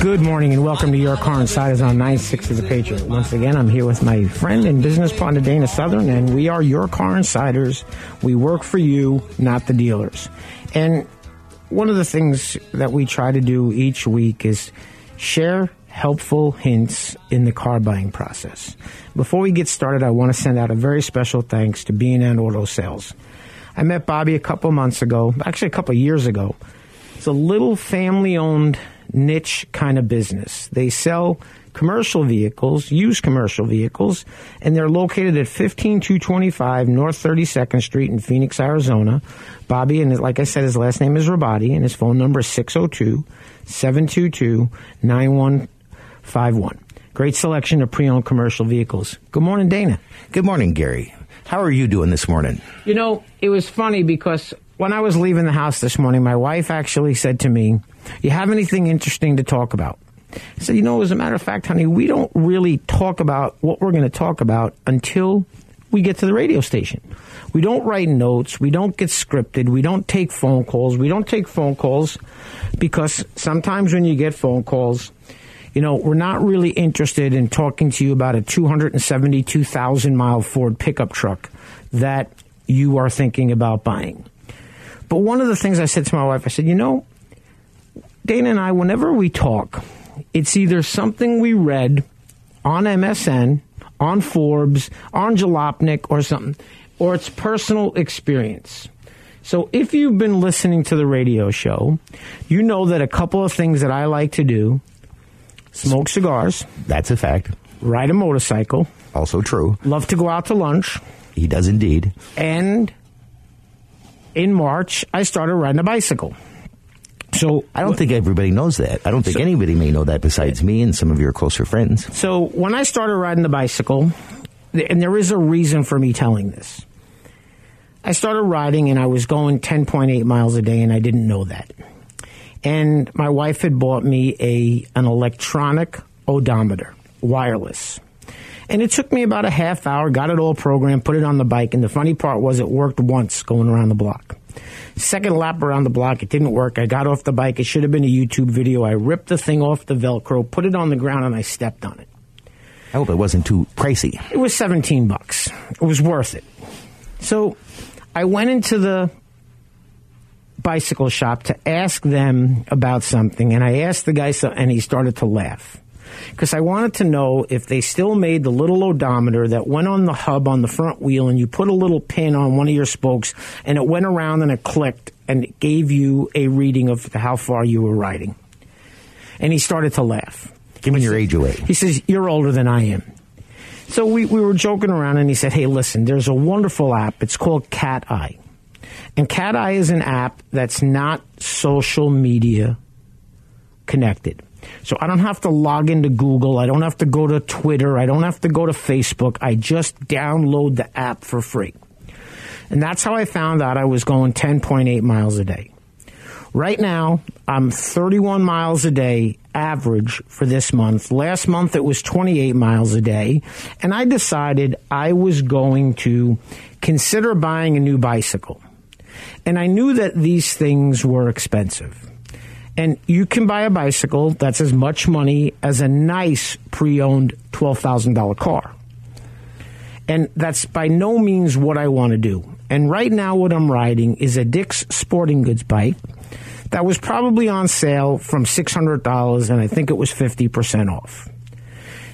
Good morning and welcome to Your Car Insiders on 960 The Patriot. Once again, I'm here with my friend and business partner Dana Southern, and we are Your Car Insiders. We work for you, not the dealers. And one of the things that we try to do each week is share helpful hints in the car buying process. Before we get started, I want to send out a very special thanks to B&N Auto Sales. I met Bobby a couple months ago, actually a couple years ago. It's a little family owned niche kind of business. They sell commercial vehicles, used commercial vehicles, and they're located at 15225 North 32nd Street in Phoenix, Arizona. Bobby, and like I said, his last name is Rabati, and his phone number is 602 722 9151. Great selection of pre owned commercial vehicles. Good morning, Dana. Good morning, Gary. How are you doing this morning? You know, it was funny because when I was leaving the house this morning, my wife actually said to me, You have anything interesting to talk about? I said, You know, as a matter of fact, honey, we don't really talk about what we're going to talk about until we get to the radio station. We don't write notes. We don't get scripted. We don't take phone calls. We don't take phone calls because sometimes when you get phone calls, you know, we're not really interested in talking to you about a 272,000 mile Ford pickup truck that you are thinking about buying. But one of the things I said to my wife, I said, you know, Dana and I, whenever we talk, it's either something we read on MSN, on Forbes, on Jalopnik, or something, or it's personal experience. So if you've been listening to the radio show, you know that a couple of things that I like to do smoke cigars, That's a fact. ride a motorcycle, Also true. love to go out to lunch, He does indeed. and in March, I started riding a bicycle. So I don't think everybody knows that. I don't think So- anybody may know that besides me and some of your closer friends. So when I started riding the bicycle, and there is a reason for me telling this. I started riding and I was going 10.8 miles a day and I didn't know that. And my wife had bought me a an electronic odometer, wireless. And it took me about a half hour, got it all programmed, put it on the bike, and the funny part was it worked once going around the block. Second lap around the block, it didn't work. I got off the bike. It should have been a YouTube video. I ripped the thing off the Velcro, put it on the ground, and I stepped on it. I hope it wasn't too pricey. It was 17 bucks. It was worth it. So I went into the bicycle shop to ask them about something, and I asked the guy, so, and he started to laugh. Because I wanted to know if they still made the little odometer that went on the hub on the front wheel, and you put a little pin on one of your spokes, and it went around and it clicked, and it gave you a reading of how far you were riding. And he started to laugh. Giving your age away. He says, You're older than I am. So we, we were joking around, and he said, Hey, listen, there's a wonderful app. It's called Cat Eye. And Cat Eye is an app that's not social media connected. So I don't have to log into Google. I don't have to go to Twitter. I don't have to go to Facebook. I just download the app for free. And that's how I found out I was going 10.8 miles a day. Right now, I'm 31 miles a day average for this month. Last month, it was 28 miles a day. And I decided I was going to consider buying a new bicycle. And I knew that these things were expensive. And you can buy a bicycle that's as much money as a nice pre owned $12,000 car. And that's by no means what I want to do. And right now, what I'm riding is a Dick's Sporting Goods bike that was probably on sale from $600, and I think it was 50% off.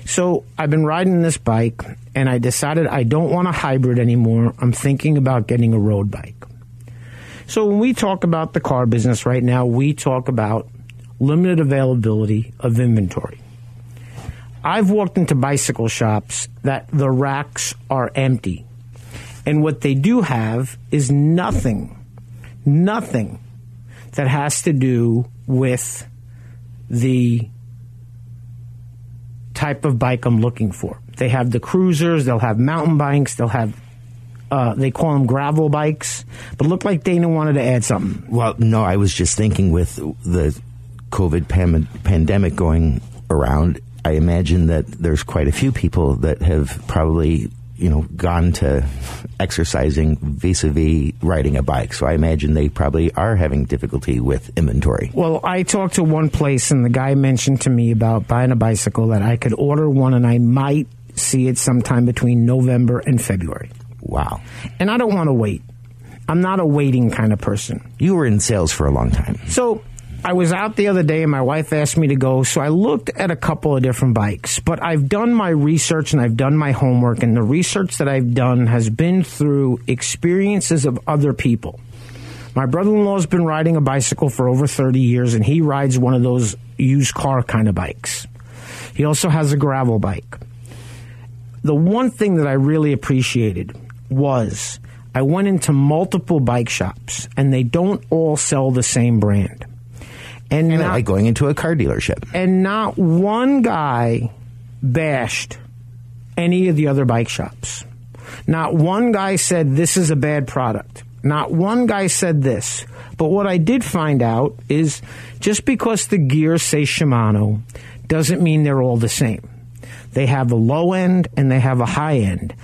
So I've been riding this bike, and I decided I don't want a hybrid anymore. I'm thinking about getting a road bike. So when we talk about the car business right now, we talk about limited availability of inventory. I've walked into bicycle shops that the racks are empty. And what they do have is nothing, nothing that has to do with the type of bike I'm looking for. They have the cruisers, they'll have mountain bikes, they'll have uh, they call them gravel bikes, but it looked like Dana wanted to add something. Well, no, I was just thinking with the COVID pam- pandemic going around, I imagine that there's quite a few people that have probably you know gone to exercising vis-a-vis riding a bike. So I imagine they probably are having difficulty with inventory. Well, I talked to one place, and the guy mentioned to me about buying a bicycle that I could order one, and I might see it sometime between November and February. Wow. And I don't want to wait. I'm not a waiting kind of person. You were in sales for a long time. So I was out the other day and my wife asked me to go. So I looked at a couple of different bikes, but I've done my research and I've done my homework. And the research that I've done has been through experiences of other people. My brother in law has been riding a bicycle for over 30 years and he rides one of those used car kind of bikes. He also has a gravel bike. The one thing that I really appreciated was I went into multiple bike shops and they don't all sell the same brand. And, And not, like going into a car dealership. and not one guy bashed any of the other bike shops. Not one guy said this is a bad product. Not one guy said this. But what I did find out is just because the gears say Shimano doesn't mean they're all the same. They have a low end and they have a high end.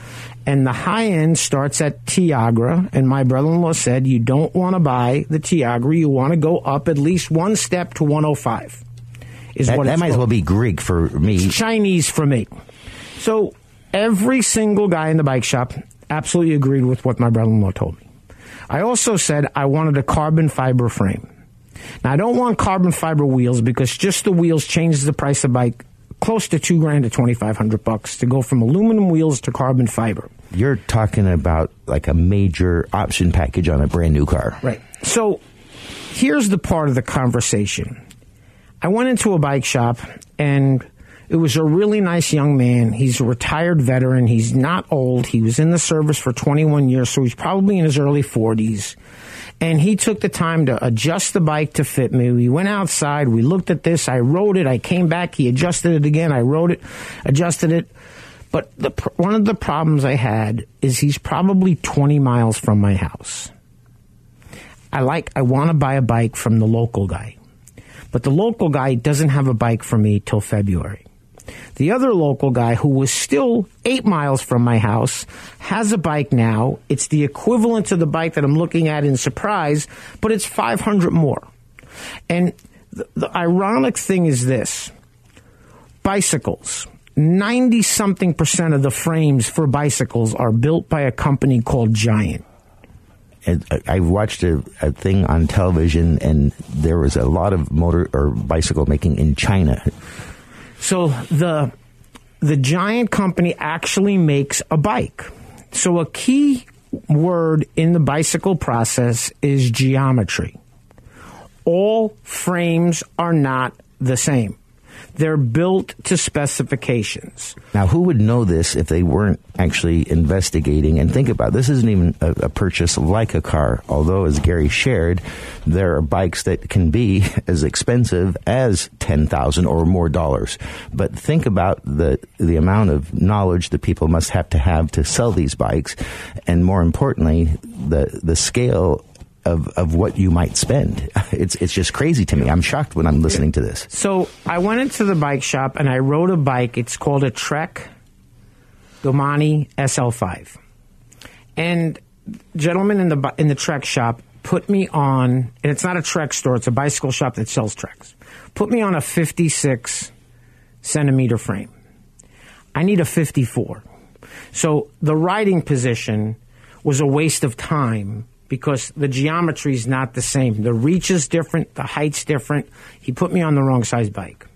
And the high end starts at Tiagra. And my brother in law said, you don't want to buy the Tiagra. You want to go up at least one step to 105. Is That, what that it's might as well be Greek for me. Chinese for me. So every single guy in the bike shop absolutely agreed with what my brother in law told me. I also said I wanted a carbon fiber frame. Now I don't want carbon fiber wheels because just the wheels changes the price of bike close to two grand to twenty five hundred bucks to go from aluminum wheels to carbon fiber. You're talking about like a major option package on a brand new car. Right. So here's the part of the conversation. I went into a bike shop and it was a really nice young man. He's a retired veteran. He's not old. He was in the service for 21 years, so he's probably in his early 40s. And he took the time to adjust the bike to fit me. We went outside. We looked at this. I rode it. I came back. He adjusted it again. I rode it, adjusted it. But the, one of the problems I had is he's probably 20 miles from my house. I like, I want to buy a bike from the local guy. But the local guy doesn't have a bike for me till February. The other local guy, who was still eight miles from my house, has a bike now. It's the equivalent to the bike that I'm looking at in Surprise, but it's 500 more. And the, the ironic thing is this bicycles. 90 something percent of the frames for bicycles are built by a company called Giant. I watched a, a thing on television, and there was a lot of motor or bicycle making in China. So the the giant company actually makes a bike. So a key word in the bicycle process is geometry. All frames are not the same. They're built to specifications. Now, who would know this if they weren't actually investigating? And think about it, this isn't even a, a purchase like a car. Although, as Gary shared, there are bikes that can be as expensive as ten thousand or more dollars. But think about the the amount of knowledge that people must have to have to sell these bikes, and more importantly, the the scale. Of, of what you might spend. It's it's just crazy to me. I'm shocked when I'm listening to this. So I went into the bike shop and I rode a bike. It's called a Trek Domane SL5. And gentlemen in the in the Trek shop put me on, and it's not a Trek store; it's a bicycle shop that sells Treks. Put me on a 56 centimeter frame. I need a 54 So the riding position was a waste of time because the geometry is not the same. The reach is different, the height's different. He put me on the wrong size bike.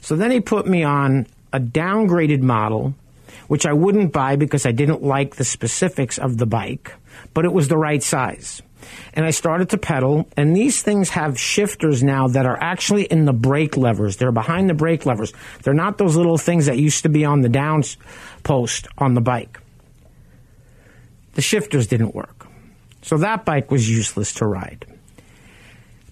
So then he put me on a downgraded model, which I wouldn't buy because I didn't like the specifics of the bike, but it was the right size. And I started to pedal, and these things have shifters now that are actually in the brake levers. They're behind the brake levers. They're not those little things that used to be on the down post on the bike. The shifters didn't work. So that bike was useless to ride.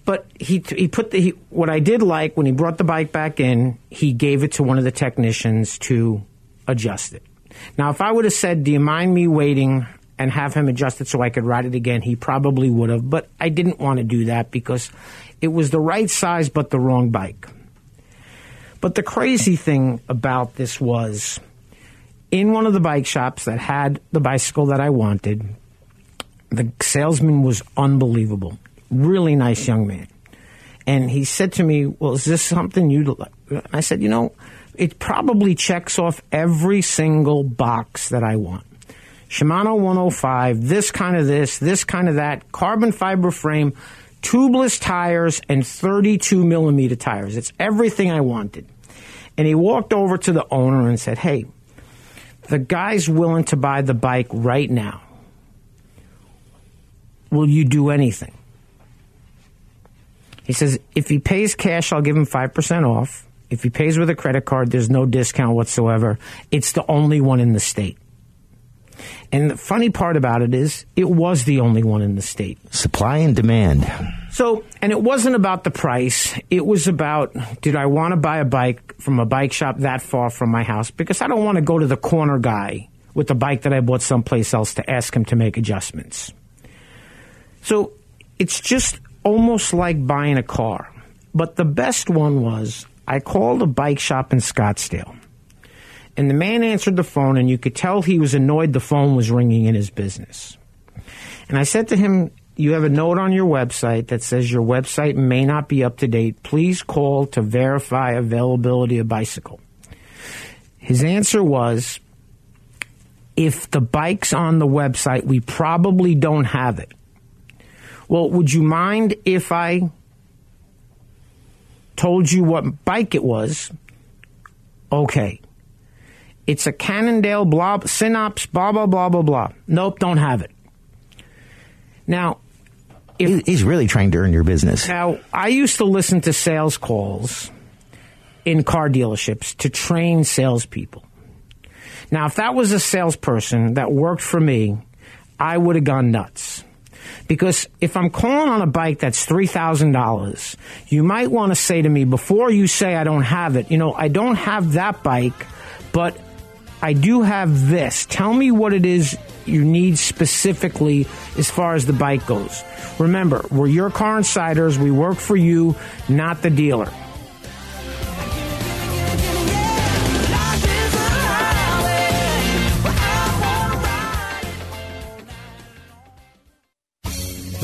But he, he put the, he, what I did like when he brought the bike back in, he gave it to one of the technicians to adjust it. Now, if I would have said, Do you mind me waiting and have him adjust it so I could ride it again, he probably would have. But I didn't want to do that because it was the right size but the wrong bike. But the crazy thing about this was in one of the bike shops that had the bicycle that I wanted, the salesman was unbelievable. Really nice young man. And he said to me, Well, is this something you'd like? I said, You know, it probably checks off every single box that I want. Shimano 105, this kind of this, this kind of that, carbon fiber frame, tubeless tires, and 32 millimeter tires. It's everything I wanted. And he walked over to the owner and said, Hey, the guy's willing to buy the bike right now. Will you do anything? He says, if he pays cash, I'll give him 5% off. If he pays with a credit card, there's no discount whatsoever. It's the only one in the state. And the funny part about it is, it was the only one in the state. Supply and demand. So, and it wasn't about the price. It was about, did I want to buy a bike from a bike shop that far from my house? Because I don't want to go to the corner guy with the bike that I bought someplace else to ask him to make adjustments. So, it's just almost like buying a car. But the best one was, I called a bike shop in Scottsdale. And the man answered the phone, and you could tell he was annoyed the phone was ringing in his business. And I said to him, You have a note on your website that says your website may not be up to date. Please call to verify availability of bicycle. His answer was, If the bike's on the website, we probably don't have it. Well, would you mind if I told you what bike it was? Okay. It's a Cannondale blah, Synapse, blah, blah, blah, blah, blah. Nope, don't have it. Now, if, He's really trying to earn your business. now, I used to listen to sales calls in car dealerships to train salespeople. Now, if that was a salesperson that worked for me, I would have gone nuts. Because if I'm calling on a bike that's $3,000, you might want to say to me, before you say I don't have it, you know, I don't have that bike, but I do have this. Tell me what it is you need specifically as far as the bike goes. Remember, we're your car insiders. We work for you, not the dealer.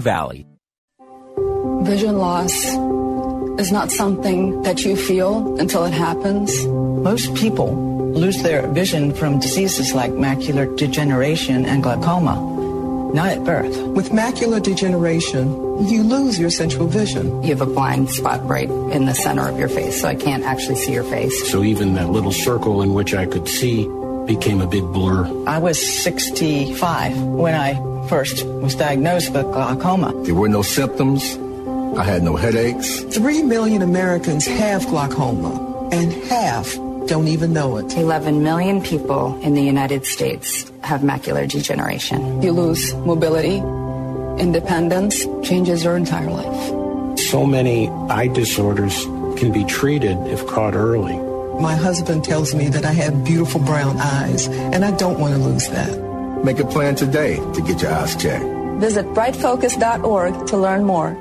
Valley. Vision loss is not something that you feel until it happens. Most people lose their vision from diseases like macular degeneration and glaucoma, not at birth. With macular degeneration, you lose your central vision. You have a blind spot right in the center of your face, so I can't actually see your face. So even that little circle in which I could see became a big blur. I was 65 when I first was diagnosed with glaucoma. There were no symptoms. I had no headaches. Three million Americans have glaucoma, and half don't even know it. 11 million people in the United States have macular degeneration. You lose mobility, independence, changes your entire life. So many eye disorders can be treated if caught early. My husband tells me that I have beautiful brown eyes, and I don't want to lose that. Make a plan today to get your eyes checked. Visit brightfocus.org to learn more.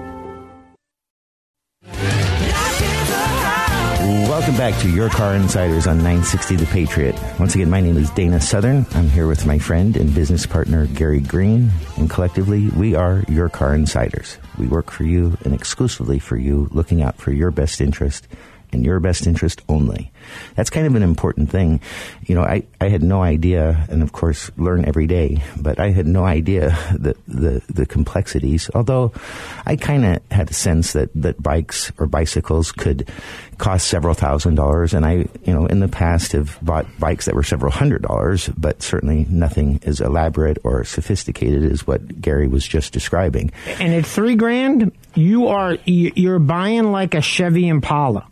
Welcome back to Your Car Insiders on 960 The Patriot. Once again, my name is Dana Southern. I'm here with my friend and business partner, Gary Green, and collectively, we are Your Car Insiders. We work for you and exclusively for you, looking out for your best interest and your best interest only. That's kind of an important thing. You know, I, I had no idea, and of course, learn every day, but I had no idea the, the, the complexities, although I kind of had a sense that, that bikes or bicycles could cost several thousand dollars, and I, you know, in the past have bought bikes that were several hundred dollars, but certainly nothing as elaborate or sophisticated as what Gary was just describing. And at three grand, you are you're buying like a Chevy Impala.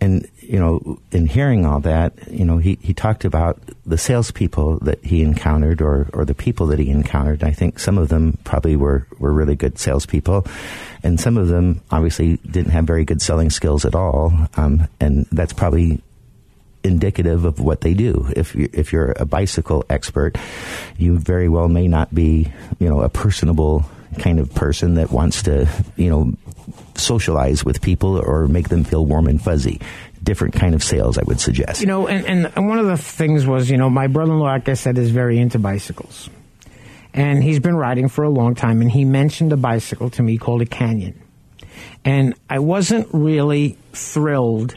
And you know, in hearing all that, you know, he, he talked about the salespeople that he encountered, or or the people that he encountered. I think some of them probably were were really good salespeople, and some of them obviously didn't have very good selling skills at all. Um, and that's probably indicative of what they do. If you if you're a bicycle expert, you very well may not be, you know, a personable kind of person that wants to, you know, socialize with people or make them feel warm and fuzzy. Different kind of sales, I would suggest. You know, and, and one of the things was, you know, my brother-in-law, like I said, is very into bicycles. And he's been riding for a long time, and he mentioned a bicycle to me called a Canyon. And I wasn't really thrilled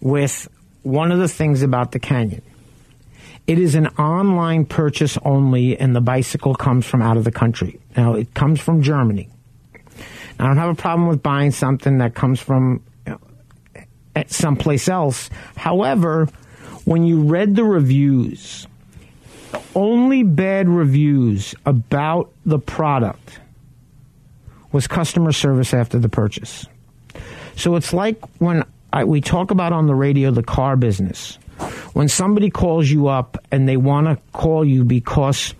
with one of the things about the Canyon. It is an online purchase only, and the bicycle comes from out of the country. Now, it comes from Germany. I don't have a problem with buying something that comes from you know, someplace else. However, when you read the reviews, the only bad reviews about the product was customer service after the purchase. So it's like when I, we talk about on the radio the car business. When somebody calls you up and they want to call you because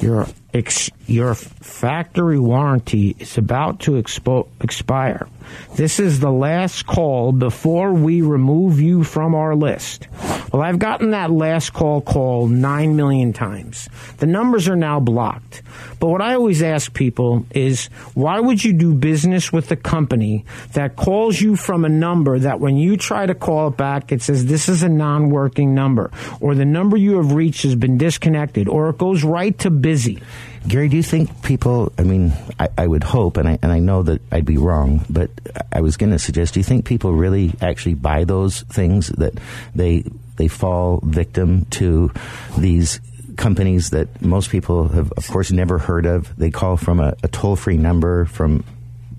your ex- your factory warranty is about to expo- expire. This is the last call before we remove you from our list. Well, I've gotten that last call call nine million times. The numbers are now blocked. But what I always ask people is why would you do business with a company that calls you from a number that when you try to call it back, it says this is a non working number, or the number you have reached has been disconnected, or it goes right to busy? Gary, do you think people? I mean, I, I, would hope, and I and I know that I'd be wrong, but I was going to suggest. Do you think people really actually buy those things that they they fall victim to these companies that most people have, of course, never heard of? They call from a, a toll free number from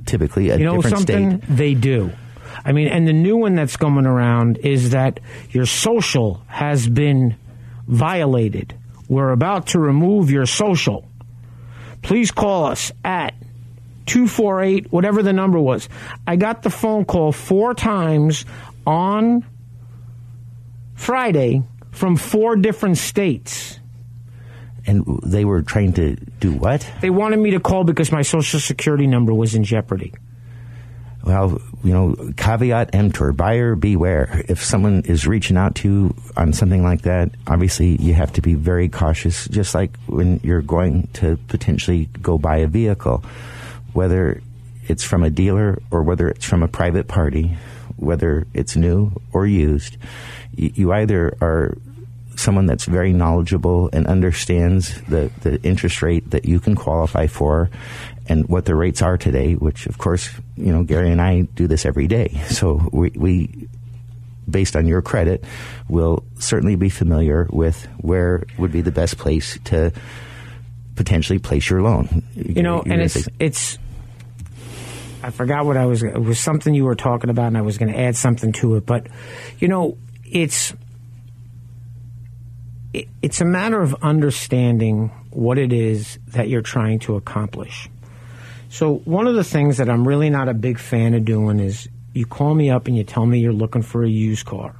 typically a you know different something? state. They do. I mean, and the new one that's going around is that your social has been violated. We're about to remove your social please call us at 248, whatever the number was. I got the phone call four times on Friday from four different states. And they were trying to do what? They wanted me to call because my social security number was in jeopardy. Well, you know, caveat emptor, buyer beware. If someone is reaching out to you on something like that, obviously you have to be very cautious, just like when you're going to potentially go buy a vehicle, whether it's from a dealer or whether it's from a private party, whether it's new or used. You, either are someone that's very knowledgeable and understands the, the interest rate that you can qualify for and what the rates are today, which of course, you know, Gary and I do this every day. So we, we based on your credit, will certainly be familiar with where would be the best place to potentially place your loan. You know, You're and it's say- it's. I forgot what I was. It was something you were talking about, and I was going to add something to it. But you know, it's it, it's a matter of understanding what it is that you're trying to accomplish. So one of the things that I'm really not a big fan of doing is you call me up and you tell me you're looking for a used car.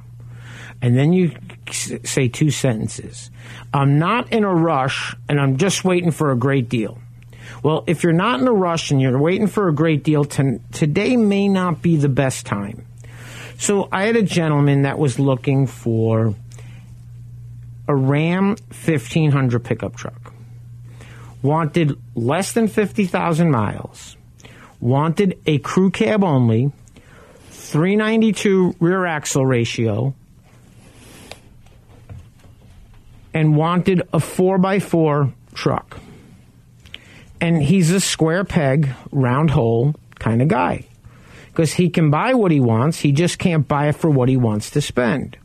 And then you say two sentences. I'm not in a rush and I'm just waiting for a great deal. Well, if you're not in a rush and you're waiting for a great deal, to, today may not be the best time. So I had a gentleman that was looking for a Ram 1500 pickup truck. Wanted less than 50,000 miles. Wanted a crew cab only. 392 rear axle ratio. And wanted a 4x4 truck. And he's a square peg, round hole kind of guy. Because he can buy what he wants, he just can't buy it for what he wants to spend.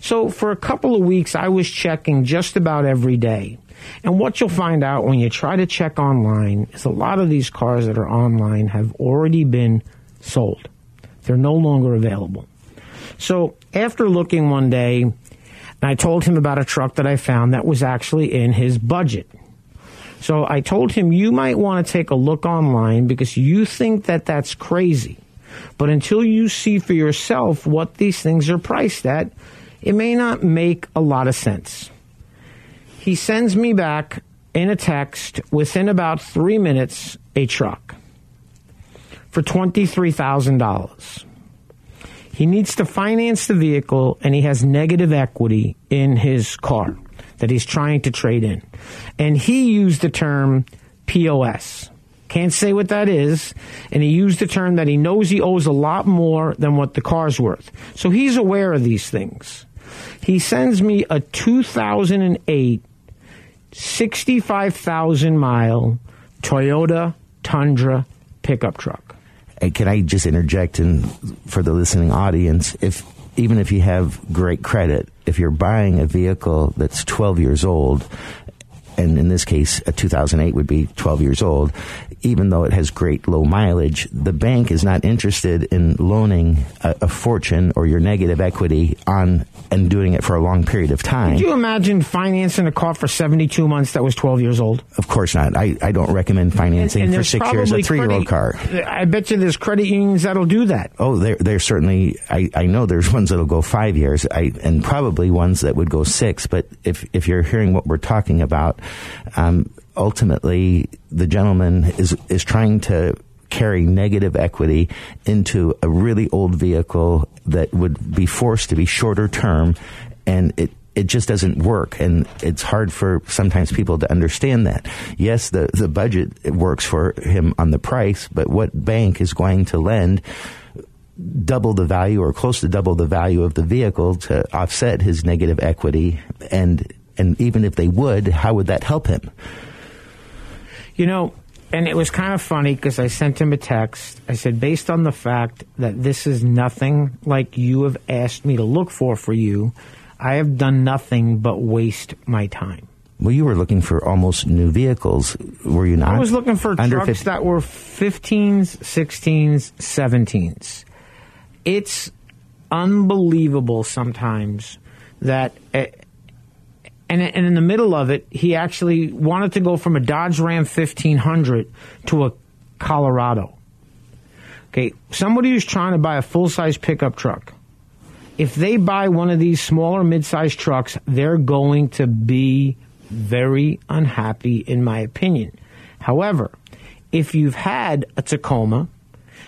So for a couple of weeks, I was checking just about every day. And what you'll find out when you try to check online is a lot of these cars that are online have already been sold. They're no longer available. So after looking one day, I told him about a truck that I found that was actually in his budget. So I told him, you might want to take a look online because you think that that's crazy. But until you see for yourself what these things are priced at, it may not make a lot of sense. He sends me back in a text within about three minutes a truck for $23,000. He needs to finance the vehicle and he has negative equity in his car that he's trying to trade in. And he used the term POS. Can't say what that is. And he used the term that he knows he owes a lot more than what the car's worth. So he's aware of these things. He sends me a 2008 65,000 mile Toyota Tundra pickup truck. Hey, can I just interject and for the listening audience, if even if you have great credit, if you're buying a vehicle that's 12 years old, and in this case, a 2008 would be 12 years old, even though it has great low mileage, the bank is not interested in loaning a, a fortune or your negative equity on and doing it for a long period of time. Could you imagine financing a car for 72 months that was 12 years old? Of course not. I, I don't recommend financing for six years a three year old car. I bet you there's credit unions that'll do that. Oh, there, there's certainly. I, I know there's ones that'll go five years, I, and probably ones that would go six. But if if you're hearing what we're talking about, um, ultimately the gentleman is is trying to carry negative equity into a really old vehicle that would be forced to be shorter term, and it it just doesn't work. And it's hard for sometimes people to understand that. Yes the the budget works for him on the price but what bank is going to lend double the value or close to double the value of the vehicle to offset his negative equity? And and even if they would how would that help him You know, and it was kind of funny because I sent him a text. I said, based on the fact that this is nothing like you have asked me to look for for you, I have done nothing but waste my time. well you were looking for almost new vehicles were you not I was looking for Under trucks 50 that were 15s, 16s, 17s. It's unbelievable sometimes that, uh, and, and in the middle of it, he actually wanted to go from a Dodge Ram 1500 to a Colorado. Okay, somebody who's trying to buy a full size pickup truck, if they buy one of these smaller mid sized trucks, they're going to be very unhappy, in my opinion. However, if you've had a Tacoma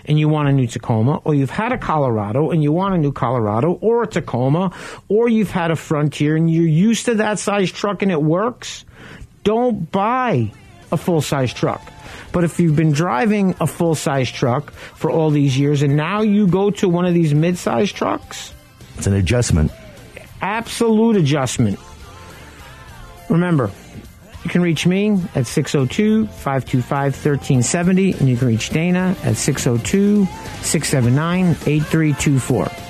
and you want a new Tacoma, or you've had a Colorado and you want a new Colorado, or a Tacoma, or you've had a Frontier and you're used to that size truck and it works, don't buy a full size truck. But if you've been driving a full size truck for all these years and now you go to one of these mid size trucks, It's an adjustment. absolute adjustment. Remember, you can reach me at 602 525 1370, and you can reach Dana at 602 679 8324.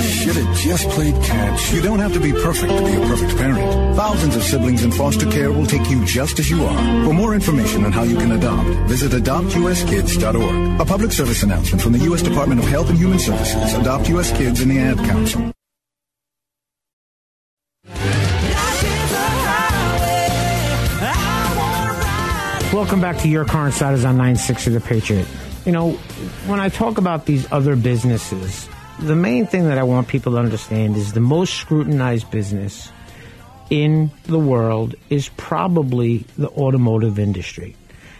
Should have just played catch. You don't have to be perfect to be a perfect parent. Thousands of siblings in foster care will take you just as you are. For more information on how you can adopt, visit adoptuskids.org. A public service announcement from the U.S. Department of Health and Human Services, Adopt U.S. Kids, and the Ad Council. Welcome back to Your Car Insiders on 960 The Patriot. You know, when I talk about these other businesses, the main thing that I want people to understand is the most scrutinized business in the world is probably the automotive industry.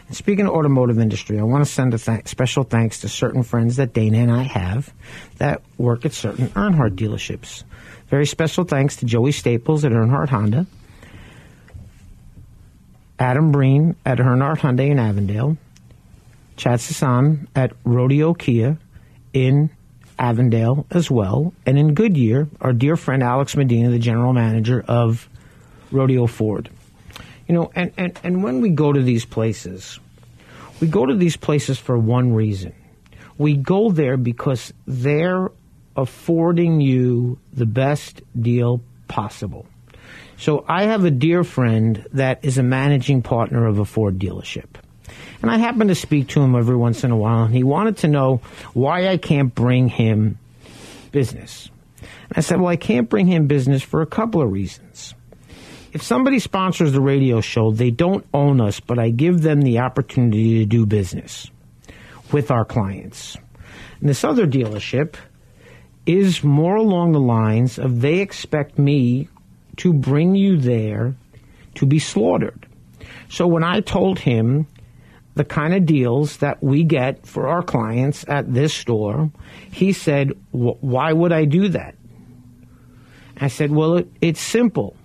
And speaking of automotive industry, I want to send a th- special thanks to certain friends that Dana and I have that work at certain Earnhardt dealerships. Very special thanks to Joey Staples at Earnhardt Honda, Adam Breen at Earnhardt Hyundai in Avondale, Chad Sasan at Rodeo Kia in Avondale as well, and in Goodyear, our dear friend Alex Medina, the general manager of Rodeo Ford. You know, and, and, and when we go to these places, we go to these places for one reason. We go there because they're affording you the best deal possible. So I have a dear friend that is a managing partner of a Ford dealership. And I happen to speak to him every once in a while, and he wanted to know why I can't bring him business. And I said, Well, I can't bring him business for a couple of reasons. If somebody sponsors the radio show, they don't own us, but I give them the opportunity to do business with our clients. And this other dealership is more along the lines of they expect me to bring you there to be slaughtered. So when I told him the kind of deals that we get for our clients at this store, he said, Why would I do that? I said, Well, it, it's simple.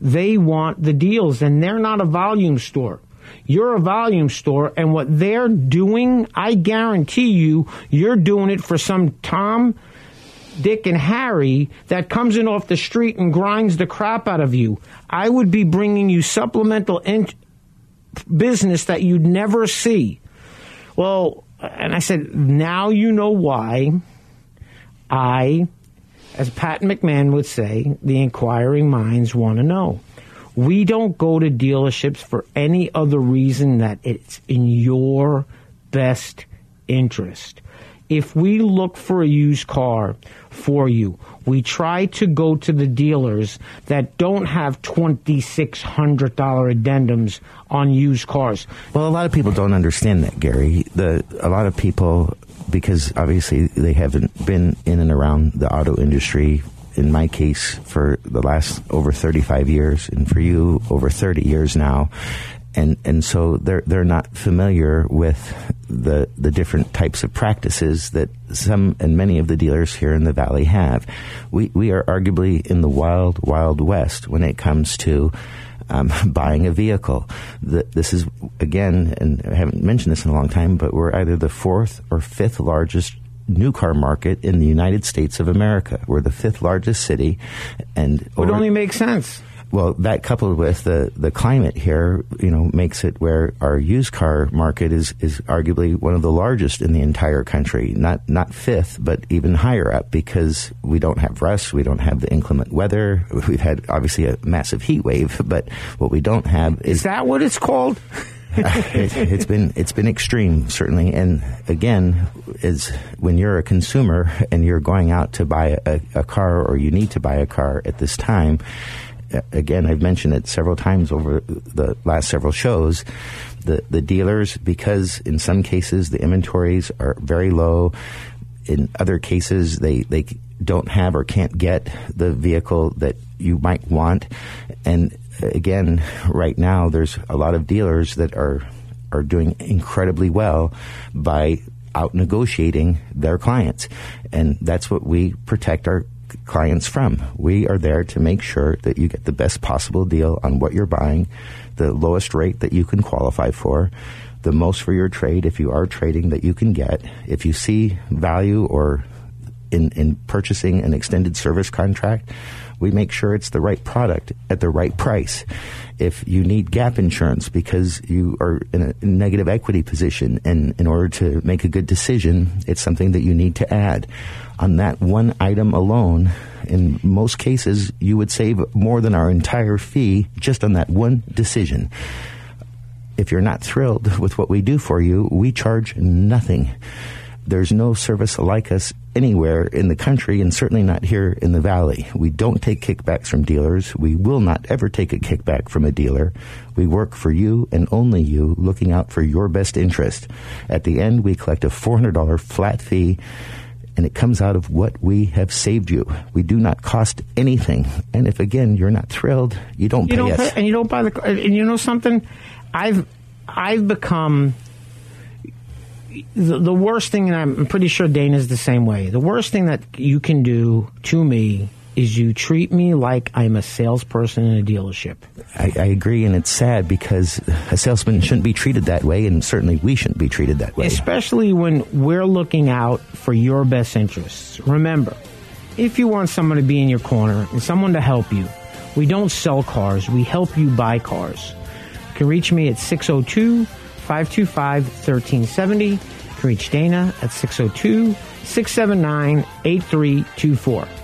They want the deals, and they're not a volume store. You're a volume store, and what they're doing, I guarantee you, you're doing it for some Tom, Dick, and Harry that comes in off the street and grinds the crap out of you. I would be bringing you supplemental in- business that you'd never see. Well, and I said, now you know why I, as Pat McMahon would say, the inquiring minds want to know. We don't go to dealerships for any other reason that it's in your best interest. If we look for a used car for you, we try to go to the dealers that don't have $2,600 addendums on used cars. Well, a lot of people don't understand that, Gary. The a lot of people because obviously they haven't been in and around the auto industry in my case for the last over 35 years and for you over 30 years now and and so they're they're not familiar with the the different types of practices that some and many of the dealers here in the valley have. We we are arguably in the wild wild west when it comes to um, buying a vehicle. The, this is again, and I haven't mentioned this in a long time, but we're either the fourth or fifth largest new car market in the United States of America. We're the fifth largest city, and It would only make sense. Well, that coupled with the, the climate here, you know, makes it where our used car market is, is arguably one of the largest in the entire country. Not not fifth, but even higher up because we don't have rust, we don't have the inclement weather. We've had obviously a massive heat wave, but what we don't have is, Is that what it's called? it, it's been it's been extreme certainly and again is when you're a consumer and you're going out to buy a, a car or you need to buy a car at this time again I've mentioned it several times over the last several shows. The the dealers because in some cases the inventories are very low in other cases they they don't have or can't get the vehicle that you might want. And again right now there's a lot of dealers that are are doing incredibly well by out negotiating their clients. And that's what we protect our clients from we are there to make sure that you get the best possible deal on what you're buying the lowest rate that you can qualify for the most for your trade if you are trading that you can get if you see value or in, in purchasing an extended service contract, we make sure it's the right product at the right price. If you need gap insurance because you are in a negative equity position and in order to make a good decision, it's something that you need to add. On that one item alone, in most cases, you would save more than our entire fee just on that one decision. If you're not thrilled with what we do for you, we charge nothing. There's no service like us anywhere in the country and certainly not here in the valley. We don't take kickbacks from dealers. We will not ever take a kickback from a dealer. We work for you and only you, looking out for your best interest. At the end, we collect a $400 flat fee and it comes out of what we have saved you. We do not cost anything. And if again you're not thrilled, you don't you pay don't us. pay, and you don't buy the. And you know something? I've I've become the, the worst thing, and I'm pretty sure Dana's the same way. The worst thing that you can do to me is you treat me like I'm a salesperson in a dealership. I, I agree, and it's sad because a salesman shouldn't be treated that way, and certainly we shouldn't be treated that way. Especially when we're looking out for your best interests. Remember, if you want someone to be in your corner and someone to help you, we don't sell cars, we help you buy cars. You can reach me at 602 525 1370. You can reach Dana at 602 679 8324.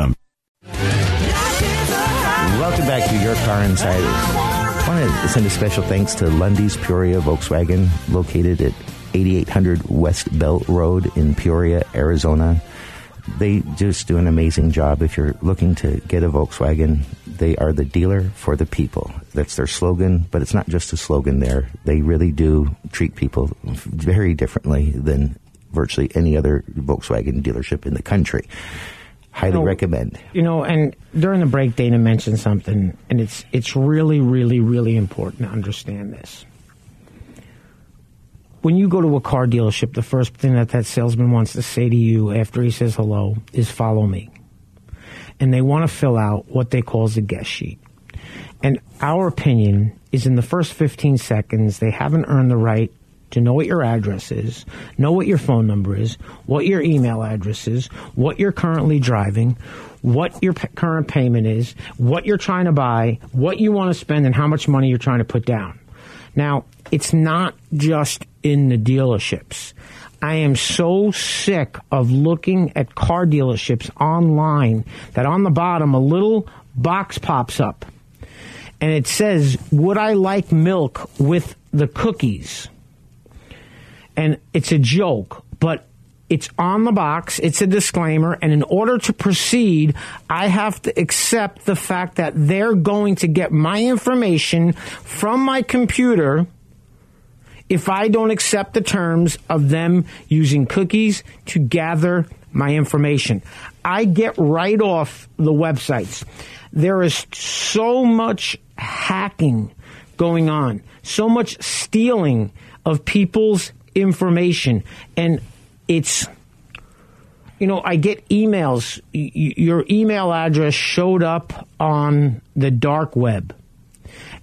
Welcome back to Your Car Insider. I want to send a special thanks to Lunde's Peoria Volkswagen, located at 8800 West Bell Road in Peoria, Arizona. They just do an amazing job. If you're looking to get a Volkswagen, they are the dealer for the people. That's their slogan, but it's not just a slogan there. They really do treat people very differently than virtually any other Volkswagen dealership in the country. Highly You know, recommend. You know, and during the break, Dana mentioned something, and it's it's really, really, really important to understand this. When you go to a car dealership, the first thing that that salesman wants to say to you after he says hello is "Follow me," and they want to fill out what they call a guest sheet. And our opinion is, in the first 15 seconds, they haven't earned the right to know what your address is, know what your phone number is, what your email address is, what you're currently driving, what your p- current payment is, what you're trying to buy, what you want to spend, and how much money you're trying to put down. Now, it's not just in the dealerships. I am so sick of looking at car dealerships online that on the bottom a little box pops up and it says, Would I like milk with the cookies? And it's a joke, but it's on the box, it's a disclaimer, and in order to proceed, I have to accept the fact that they're going to get my information from my computer if I don't accept the terms of them using cookies to gather my information. I get right off the websites. There is so much hacking going on, so much stealing of people's information. And it's, you know, I get emails. Y- your email address showed up on the dark web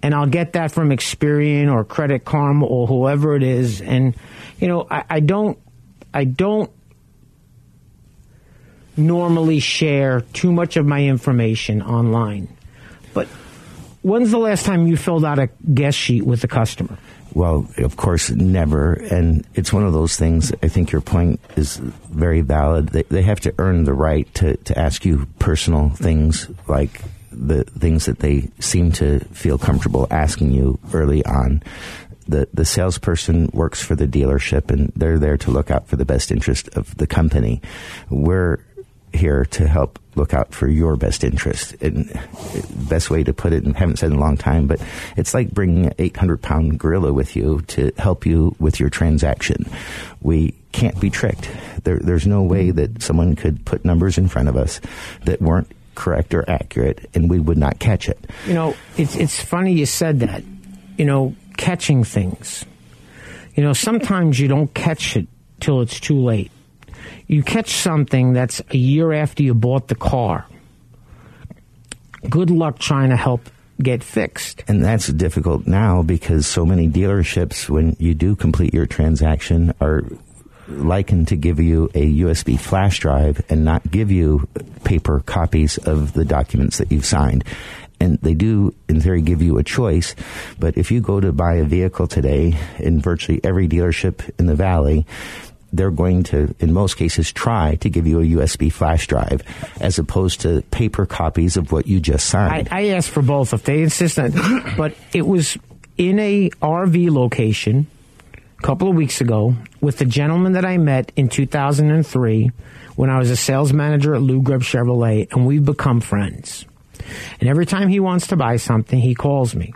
and I'll get that from Experian or Credit Karma or whoever it is. And you know, I, I don't, I don't normally share too much of my information online. But when's the last time you filled out a guest sheet with a customer? Well, of course, never. And it's one of those things. I think your point is very valid. They, they have to earn the right to, to ask you personal things like the things that they seem to feel comfortable asking you early on. The, the salesperson works for the dealership and they're there to look out for the best interest of the company. We're here to help look out for your best interest. And uh, best way to put it, and haven't said in a long time, but it's like bringing an 800 pound gorilla with you to help you with your transaction. We can't be tricked. There, there's no way that someone could put numbers in front of us that weren't correct or accurate, and we would not catch it. You know, it's it's funny you said that. You know, catching things. You know, sometimes you don't catch it till it's too late. You catch something that's a year after you bought the car. Good luck trying to help get fixed. And that's difficult now because so many dealerships, when you do complete your transaction, are likened to give you a USB flash drive and not give you paper copies of the documents that you've signed. And they do, in theory, give you a choice. But if you go to buy a vehicle today in virtually every dealership in the valley, they're going to, in most cases, try to give you a USB flash drive as opposed to paper copies of what you just signed. I, I asked for both if they insist on but it was in a RV location a couple of weeks ago with the gentleman that I met in 2003 when I was a sales manager at Lou Grubb Chevrolet, and we've become friends. And every time he wants to buy something, he calls me.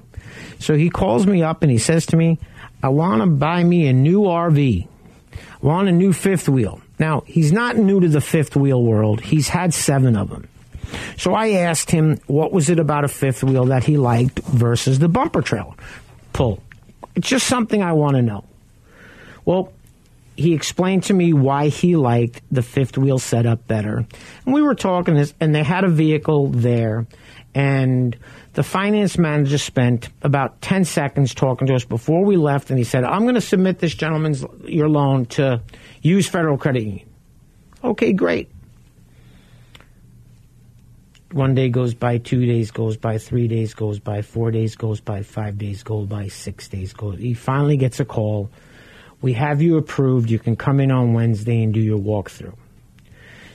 So he calls me up and he says to me, I want to buy me a new RV. Want a new fifth wheel. Now, he's not new to the fifth wheel world. He's had seven of them. So I asked him what was it about a fifth wheel that he liked versus the bumper trailer pull. It's just something I want to know. Well, he explained to me why he liked the fifth wheel setup better. And we were talking this, and they had a vehicle there, and the finance manager spent about 10 seconds talking to us before we left, and he said, I'm going to submit this gentleman's your loan to use Federal Credit Union. Okay, great. One day goes by, two days goes by, three days goes by, four days goes by, five days goes by, six days goes. He finally gets a call. We have you approved. You can come in on Wednesday and do your walkthrough.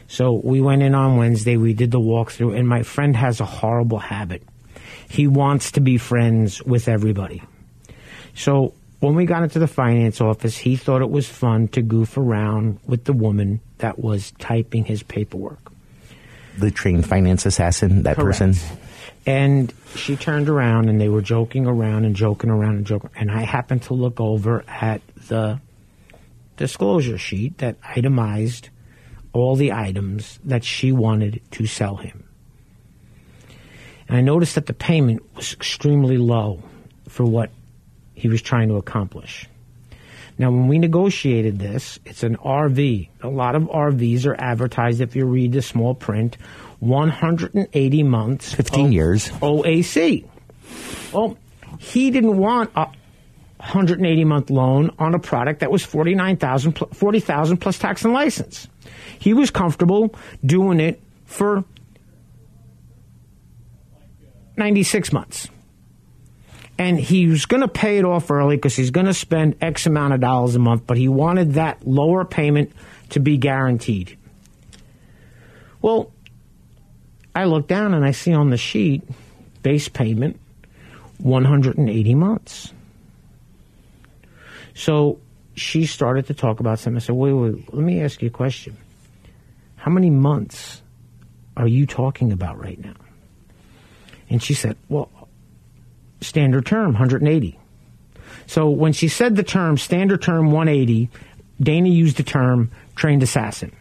So we went in on Wednesday. We did the walkthrough, and my friend has a horrible habit. He wants to be friends with everybody. So when we got into the finance office, he thought it was fun to goof around with the woman that was typing his paperwork. The trained finance assassin, that Correct. person. And she turned around and they were joking around and joking around and joking. And I happened to look over at the disclosure sheet that itemized all the items that she wanted to sell him. And I noticed that the payment was extremely low for what he was trying to accomplish. Now, when we negotiated this, it's an RV. A lot of RVs are advertised, if you read the small print, 180 months. 15 years. OAC. Well, he didn't want a 180 month loan on a product that was 49,000 40,000 plus tax and license. He was comfortable doing it for 96 months. And he was going to pay it off early because he's going to spend X amount of dollars a month, but he wanted that lower payment to be guaranteed. Well, I look down and I see on the sheet base payment 180 months. So she started to talk about something. I said, wait, wait, let me ask you a question. How many months are you talking about right now? And she said, well, standard term, 180. So when she said the term standard term 180, Dana used the term trained assassin.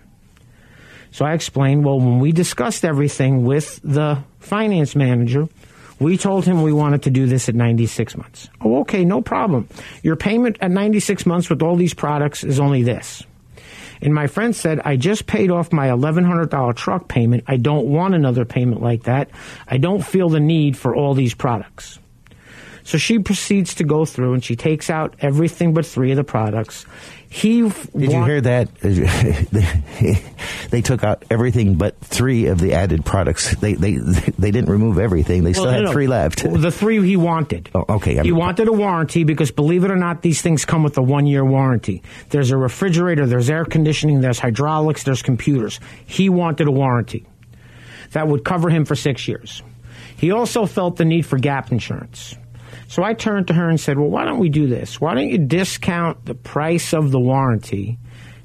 So I explained, well, when we discussed everything with the finance manager, we told him we wanted to do this at 96 months. Oh, okay, no problem. Your payment at 96 months with all these products is only this. And my friend said, I just paid off my $1,100 truck payment. I don't want another payment like that. I don't feel the need for all these products. So she proceeds to go through and she takes out everything but three of the products. He Did you hear that? they took out everything but three of the added products. They they they didn't remove everything. They still Well, had no, three left. The three he wanted. Oh, okay. He wanted a warranty because, believe it or not, these things come with a one year warranty. There's a refrigerator, there's air conditioning, there's hydraulics, there's computers. He wanted a warranty that would cover him for six years. He also felt the need for gap insurance. So I turned to her and said, Well, why don't we do this? Why don't you discount the price of the warranty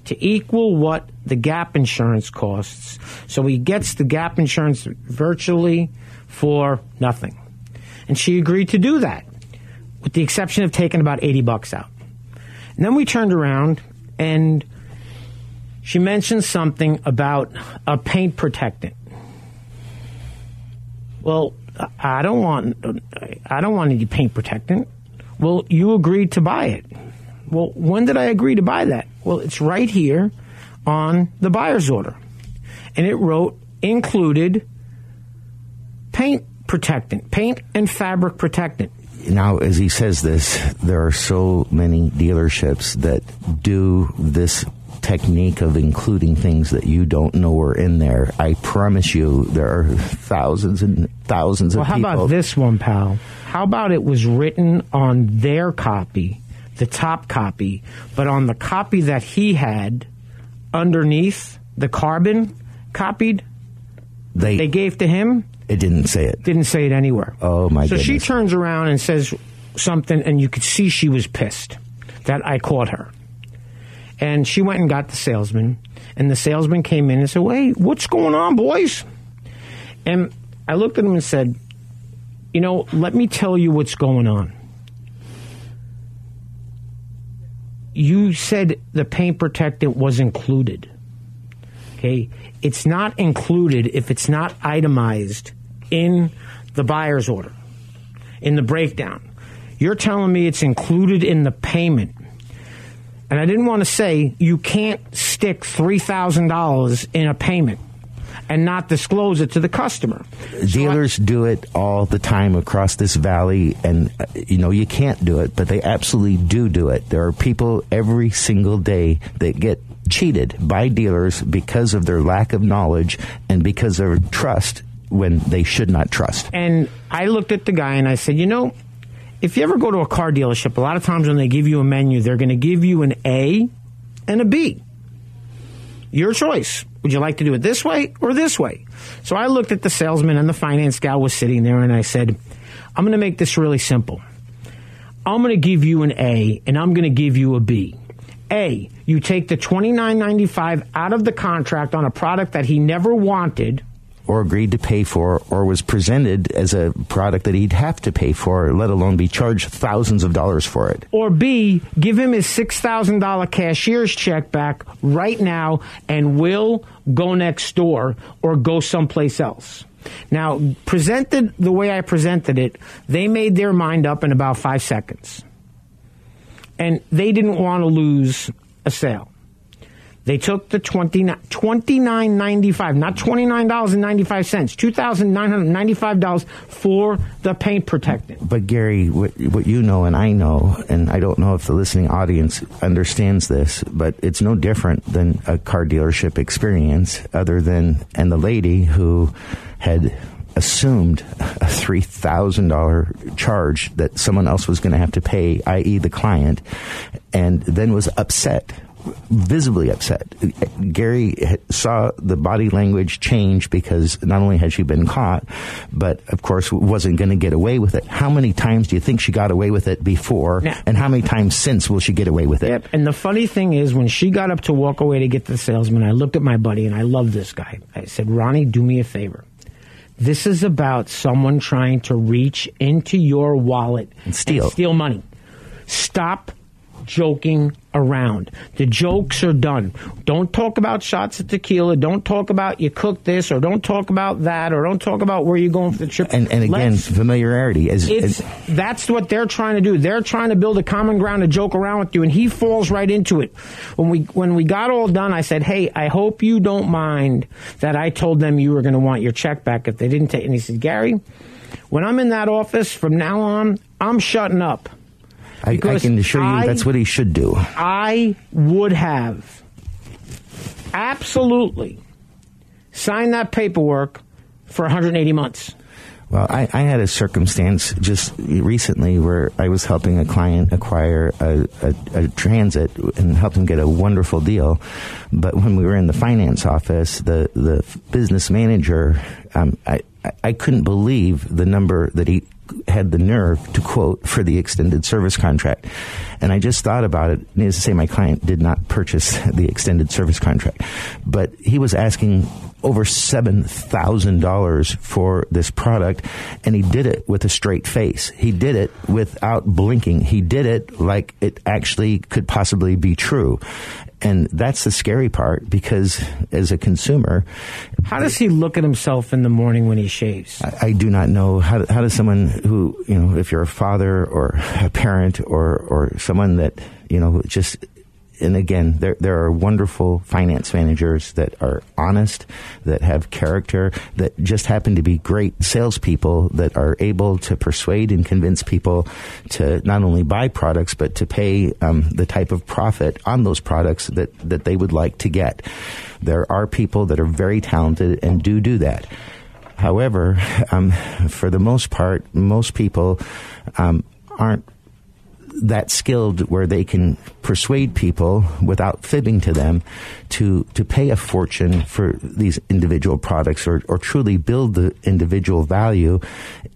to equal what the gap insurance costs so he gets the gap insurance virtually for nothing? And she agreed to do that, with the exception of taking about 80 bucks out. And then we turned around and she mentioned something about a paint protectant. Well, I don't want I don't want any paint protectant. Well, you agreed to buy it. Well, when did I agree to buy that? Well, it's right here on the buyer's order. And it wrote included paint protectant, paint and fabric protectant. Now, as he says this, there are so many dealerships that do this technique of including things that you don't know are in there. I promise you, there are thousands and thousands Well, of how people. about this one, pal? How about it was written on their copy, the top copy, but on the copy that he had underneath the carbon copied, They, they gave to him, it didn't say it. didn't say it anywhere. Oh my so goodness! she turns around and says something, and you could see she was pissed that I caught her. And she went and got the salesman, and the salesman came in and said, "Wait, what's going on, boys?" And I looked at him and said, "You know, let me tell you what's going on. You said the paint protectant was included. Okay, it's not included if it's not itemized in the buyer's order, in the breakdown. You're telling me it's included in the payment. And I didn't want to say you can't stick $3,000 in a payment and not disclose it to the customer. Dealers do it all the time across this valley, and uh, you know you can't do it, but they absolutely do do it. There are people every single day that get cheated by dealers because of their lack of knowledge and because of trust when they should not trust. And I looked at the guy and I said, you know, if you ever go to a car dealership, a lot of times when they give you a menu, they're going to give you an A and a B. Your choice. Would you like to do it this way or this way? So I looked at the salesman and the finance gal was sitting there and I said, I'm going to make this really simple. I'm going to give you an A and I'm going to give you a B. A, you take the $29.95 out of the contract on a product that he never wanted or agreed to pay for or was presented as a product that he'd have to pay for, let alone be charged thousands of dollars for it. Or B, give him his $6,000 cashier's check back right now and we'll go next door or go someplace else. Now, presented the way I presented it, they made their mind up in about five seconds. And they didn't want to lose a sale. They took the $29, $29.95, not $29.95, $2,995 for the paint protectant. But Gary, what, what you know and I know, and I don't know if the listening audience understands this, but it's no different than a car dealership experience, other than, and the lady who had assumed a $3,000 charge that someone else was going to have to pay, i.e., the client, and then was upset visibly upset. Gary saw the body language change because not only had she been caught, but of course wasn't going to get away with it. How many times do you think she got away with it before, Now- and how many times since will she get away with it? Yep. And the funny thing is, when she got up to walk away to get the salesman, I looked at my buddy and I love this guy. I said, Ronnie, do me a favor. This is about someone trying to reach into your wallet and steal, steal money. Stop joking around. The jokes are done. Don't talk about shots of tequila. Don't talk about you cook this, or don't talk about that, or don't talk about where you're going for the trip. And, and again, Let's- familiarity. is, it's that's what they're trying to do. They're trying to build a common ground to joke around with you, and he falls right into it. When we when we got all done, I said, "Hey, I hope you don't mind that I told them you were going to want your check back if they didn't take." And he said, "Gary, when I'm in that office from now on, I'm shutting up." I, I can assure you I- that's what he should do. I would have absolutely signed that paperwork for 180 months. Well, I, I had a circumstance just recently where I was helping a client acquire a, a, a transit and helped him get a wonderful deal. But when we were in the finance office, the, the business manager, um, I, I- I couldn't believe the number that he had the nerve to quote for the extended service contract. And I just thought about it. Needless to say, my client did not purchase the extended service contract, but he was asking over $7,000 for this product, and he did it with a straight face. He did it without blinking. He did it like it actually could possibly be true. And that's the scary part because as a consumer, How does he look at himself in the morning when he shaves? I, I do not know how, how does someone who you know if you're a father or a parent or or someone that you know just and again there there are wonderful finance managers that are honest that have character that just happen to be great salespeople that are able to persuade and convince people to not only buy products but to pay um, the type of profit on those products that that they would like to get. There are people that are very talented and do do that. However, um, for the most part, most people um, aren't that skilled where they can persuade people without fibbing to them to to pay a fortune for these individual products or, or truly build the individual value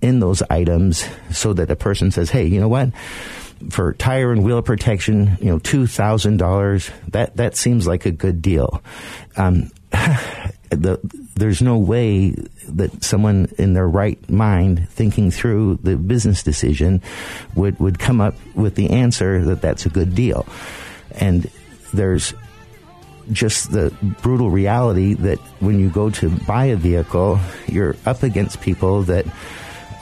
in those items so that a person says, hey, you know what? For tire and wheel protection, you know, two thousand dollars. That that seems like a good deal. Um, the, there's no way that someone in their right mind thinking through the business decision would, would come up with the answer that that's a good deal. And there's just the brutal reality that when you go to buy a vehicle, you're up against people that,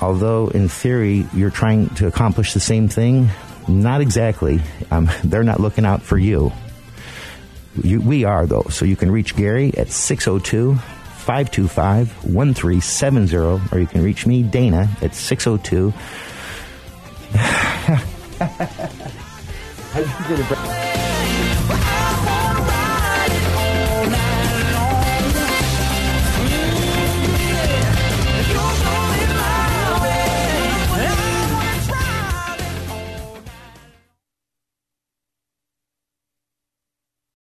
although in theory you're trying to accomplish the same thing, Not exactly. Um, they're not looking out for you. you. We are, though. So you can reach Gary at 602 525 1370, or you can reach me, Dana, at 602.